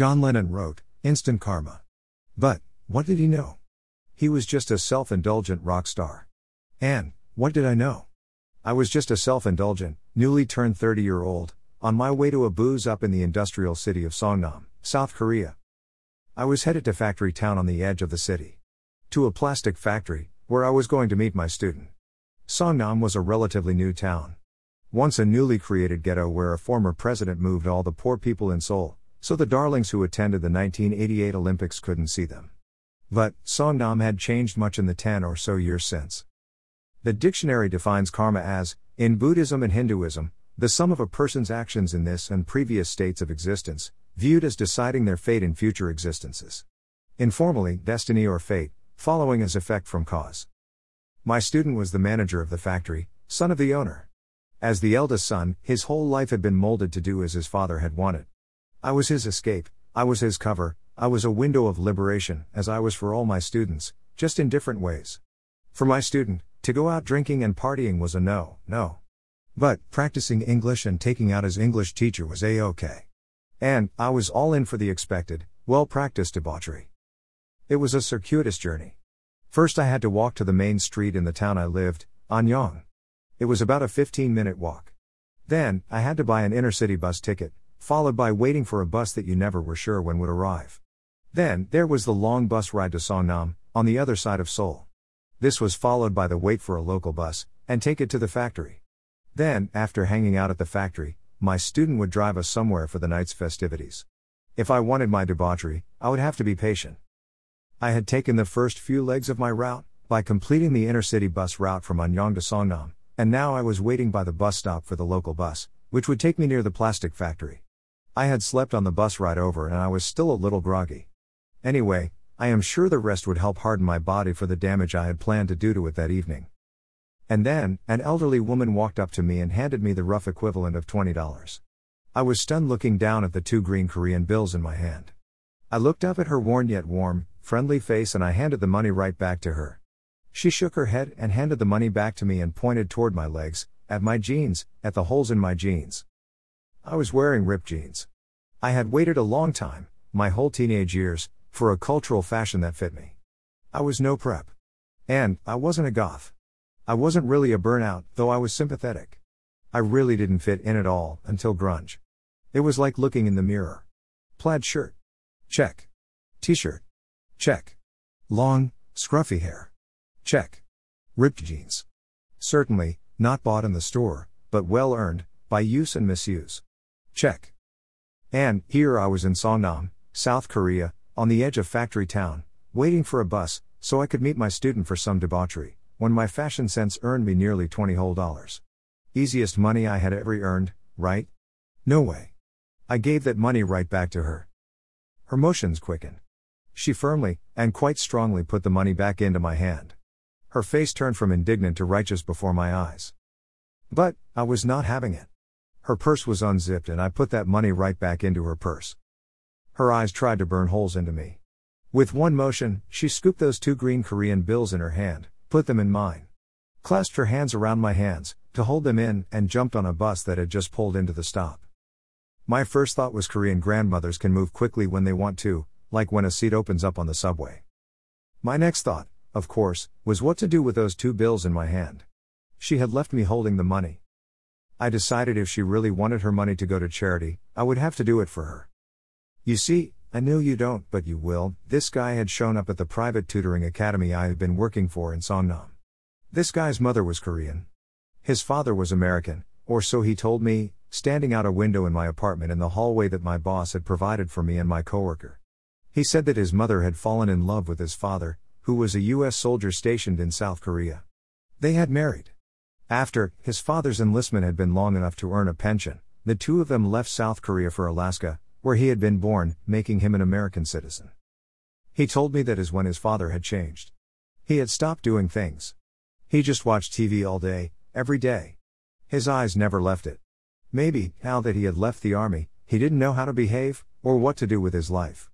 John Lennon wrote, Instant Karma. But, what did he know? He was just a self indulgent rock star. And, what did I know? I was just a self indulgent, newly turned 30 year old, on my way to a booze up in the industrial city of Songnam, South Korea. I was headed to factory town on the edge of the city. To a plastic factory, where I was going to meet my student. Songnam was a relatively new town. Once a newly created ghetto where a former president moved all the poor people in Seoul, so the darlings who attended the 1988 Olympics couldn't see them. But, Songnam had changed much in the 10 or so years since. The dictionary defines karma as, in Buddhism and Hinduism, the sum of a person's actions in this and previous states of existence, viewed as deciding their fate in future existences. Informally, destiny or fate, following as effect from cause. My student was the manager of the factory, son of the owner. As the eldest son, his whole life had been molded to do as his father had wanted. I was his escape, I was his cover, I was a window of liberation, as I was for all my students, just in different ways. For my student, to go out drinking and partying was a no, no. But, practicing English and taking out his English teacher was a okay. And, I was all in for the expected, well practiced debauchery. It was a circuitous journey. First, I had to walk to the main street in the town I lived, Anyang. It was about a 15 minute walk. Then, I had to buy an inner city bus ticket, followed by waiting for a bus that you never were sure when would arrive. Then, there was the long bus ride to Songnam, on the other side of Seoul. This was followed by the wait for a local bus, and take it to the factory. Then, after hanging out at the factory, my student would drive us somewhere for the night's festivities. If I wanted my debauchery, I would have to be patient. I had taken the first few legs of my route, by completing the inner city bus route from Anyang to Songnam, and now I was waiting by the bus stop for the local bus, which would take me near the plastic factory. I had slept on the bus ride over and I was still a little groggy. Anyway, I am sure the rest would help harden my body for the damage I had planned to do to it that evening. And then, an elderly woman walked up to me and handed me the rough equivalent of $20. I was stunned looking down at the two green Korean bills in my hand. I looked up at her worn yet warm, friendly face and I handed the money right back to her. She shook her head and handed the money back to me and pointed toward my legs, at my jeans, at the holes in my jeans. I was wearing ripped jeans. I had waited a long time, my whole teenage years, for a cultural fashion that fit me. I was no prep. And, I wasn't a goth. I wasn't really a burnout, though I was sympathetic. I really didn't fit in at all, until grunge. It was like looking in the mirror. Plaid shirt. Check. T shirt. Check. Long, scruffy hair. Check. Ripped jeans. Certainly, not bought in the store, but well earned, by use and misuse. Check. And, here I was in Songnam, South Korea, on the edge of factory town, waiting for a bus, so I could meet my student for some debauchery, when my fashion sense earned me nearly 20 whole dollars. Easiest money I had ever earned, right? No way. I gave that money right back to her. Her motions quickened. She firmly, and quite strongly, put the money back into my hand. Her face turned from indignant to righteous before my eyes. But, I was not having it. Her purse was unzipped and I put that money right back into her purse. Her eyes tried to burn holes into me. With one motion, she scooped those two green Korean bills in her hand, put them in mine. Clasped her hands around my hands, to hold them in, and jumped on a bus that had just pulled into the stop. My first thought was Korean grandmothers can move quickly when they want to, like when a seat opens up on the subway. My next thought, of course, was what to do with those two bills in my hand. She had left me holding the money. I decided if she really wanted her money to go to charity, I would have to do it for her. You see, I knew you don't, but you will. This guy had shown up at the private tutoring academy I had been working for in Songnam. This guy's mother was Korean. His father was American, or so he told me, standing out a window in my apartment in the hallway that my boss had provided for me and my coworker. He said that his mother had fallen in love with his father, who was a U.S. soldier stationed in South Korea. They had married. After, his father's enlistment had been long enough to earn a pension, the two of them left South Korea for Alaska, where he had been born, making him an American citizen. He told me that is when his father had changed. He had stopped doing things. He just watched TV all day, every day. His eyes never left it. Maybe, now that he had left the army, he didn't know how to behave, or what to do with his life.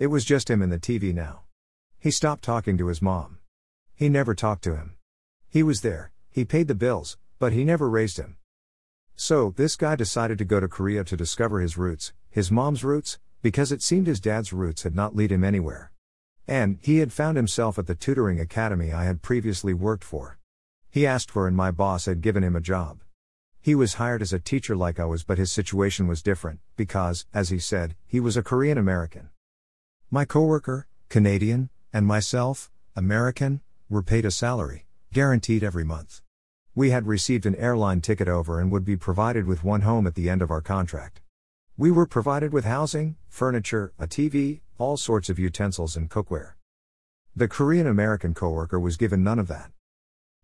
It was just him and the TV now. He stopped talking to his mom. He never talked to him. He was there, he paid the bills, but he never raised him. So, this guy decided to go to Korea to discover his roots, his mom's roots, because it seemed his dad's roots had not lead him anywhere. And, he had found himself at the tutoring academy I had previously worked for. He asked for and my boss had given him a job. He was hired as a teacher like I was, but his situation was different, because, as he said, he was a Korean American. My coworker, Canadian, and myself, American, were paid a salary, guaranteed every month. We had received an airline ticket over and would be provided with one home at the end of our contract. We were provided with housing, furniture, a TV, all sorts of utensils and cookware. The Korean American coworker was given none of that.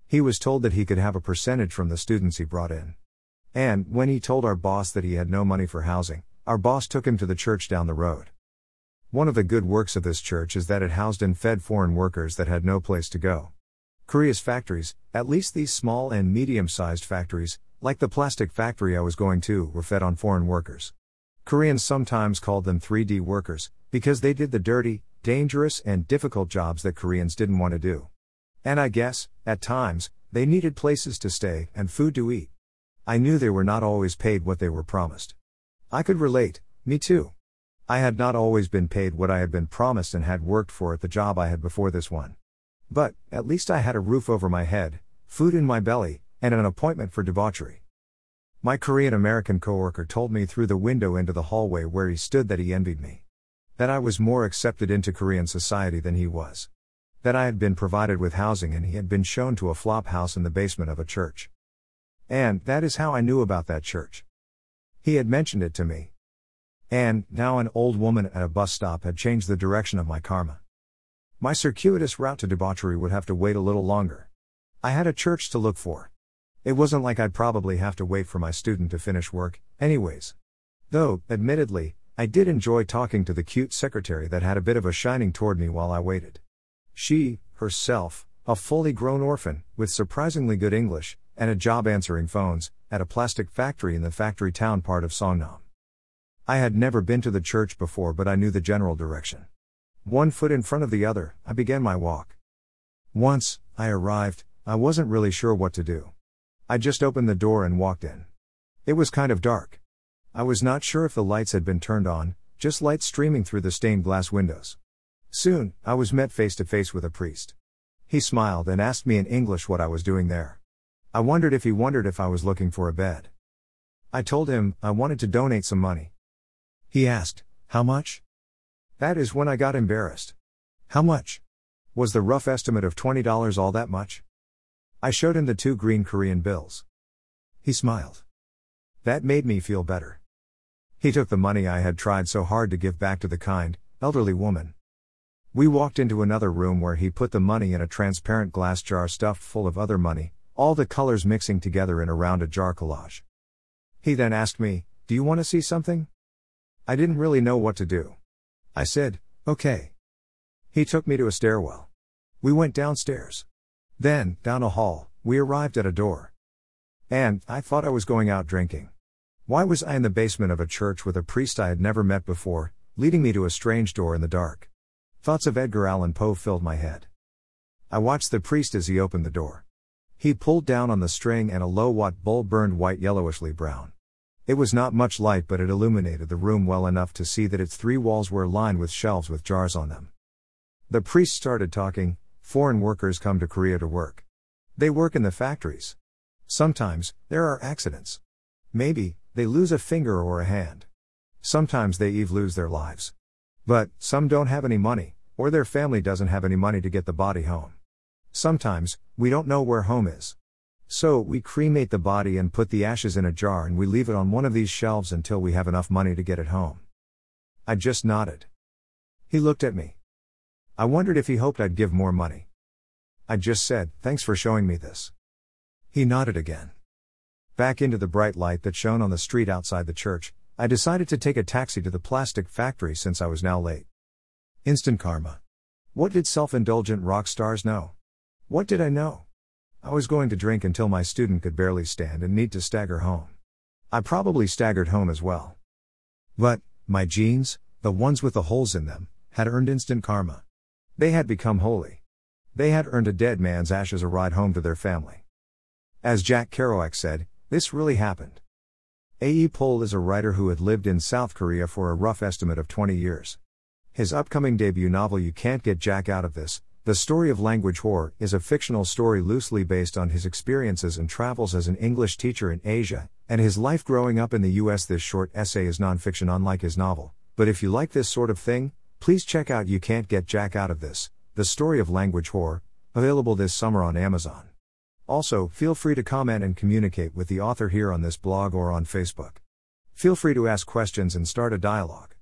He was told that he could have a percentage from the students he brought in. And, when he told our boss that he had no money for housing, our boss took him to the church down the road. One of the good works of this church is that it housed and fed foreign workers that had no place to go. Korea's factories, at least these small and medium sized factories, like the plastic factory I was going to, were fed on foreign workers. Koreans sometimes called them 3D workers, because they did the dirty, dangerous, and difficult jobs that Koreans didn't want to do. And I guess, at times, they needed places to stay and food to eat. I knew they were not always paid what they were promised. I could relate, me too. I had not always been paid what I had been promised and had worked for at the job I had before this one. But, at least I had a roof over my head, food in my belly, and an appointment for debauchery. My Korean American coworker told me through the window into the hallway where he stood that he envied me. That I was more accepted into Korean society than he was. That I had been provided with housing and he had been shown to a flop house in the basement of a church. And that is how I knew about that church. He had mentioned it to me. And, now an old woman at a bus stop had changed the direction of my karma. My circuitous route to debauchery would have to wait a little longer. I had a church to look for. It wasn't like I'd probably have to wait for my student to finish work, anyways. Though, admittedly, I did enjoy talking to the cute secretary that had a bit of a shining toward me while I waited. She, herself, a fully grown orphan, with surprisingly good English, and a job answering phones, at a plastic factory in the factory town part of Songnam. I had never been to the church before, but I knew the general direction. One foot in front of the other, I began my walk. Once, I arrived, I wasn't really sure what to do. I just opened the door and walked in. It was kind of dark. I was not sure if the lights had been turned on, just light streaming through the stained glass windows. Soon, I was met face to face with a priest. He smiled and asked me in English what I was doing there. I wondered if he wondered if I was looking for a bed. I told him I wanted to donate some money. He asked, How much? That is when I got embarrassed. How much? Was the rough estimate of $20 all that much? I showed him the two green Korean bills. He smiled. That made me feel better. He took the money I had tried so hard to give back to the kind, elderly woman. We walked into another room where he put the money in a transparent glass jar stuffed full of other money, all the colors mixing together in a rounded jar collage. He then asked me, Do you want to see something? I didn't really know what to do. I said, Okay. He took me to a stairwell. We went downstairs. Then, down a hall, we arrived at a door. And, I thought I was going out drinking. Why was I in the basement of a church with a priest I had never met before, leading me to a strange door in the dark? Thoughts of Edgar Allan Poe filled my head. I watched the priest as he opened the door. He pulled down on the string and a low watt bulb burned white yellowishly brown. It was not much light, but it illuminated the room well enough to see that its three walls were lined with shelves with jars on them. The priest started talking Foreign workers come to Korea to work. They work in the factories. Sometimes, there are accidents. Maybe, they lose a finger or a hand. Sometimes they even lose their lives. But, some don't have any money, or their family doesn't have any money to get the body home. Sometimes, we don't know where home is. So, we cremate the body and put the ashes in a jar and we leave it on one of these shelves until we have enough money to get it home. I just nodded. He looked at me. I wondered if he hoped I'd give more money. I just said, Thanks for showing me this. He nodded again. Back into the bright light that shone on the street outside the church, I decided to take a taxi to the plastic factory since I was now late. Instant karma. What did self indulgent rock stars know? What did I know? I was going to drink until my student could barely stand and need to stagger home. I probably staggered home as well. But, my jeans, the ones with the holes in them, had earned instant karma. They had become holy. They had earned a dead man's ashes a ride home to their family. As Jack Kerouac said, this really happened. A.E. Pole is a writer who had lived in South Korea for a rough estimate of 20 years. His upcoming debut novel You Can't Get Jack Out of This, The Story of Language Whore, is a fictional story loosely based on his experiences and travels as an English teacher in Asia, and his life growing up in the US. This short essay is nonfiction unlike his novel, but if you like this sort of thing, please check out You Can't Get Jack Out of This, The Story of Language Whore, available this summer on Amazon. Also, feel free to comment and communicate with the author here on this blog or on Facebook. Feel free to ask questions and start a dialogue.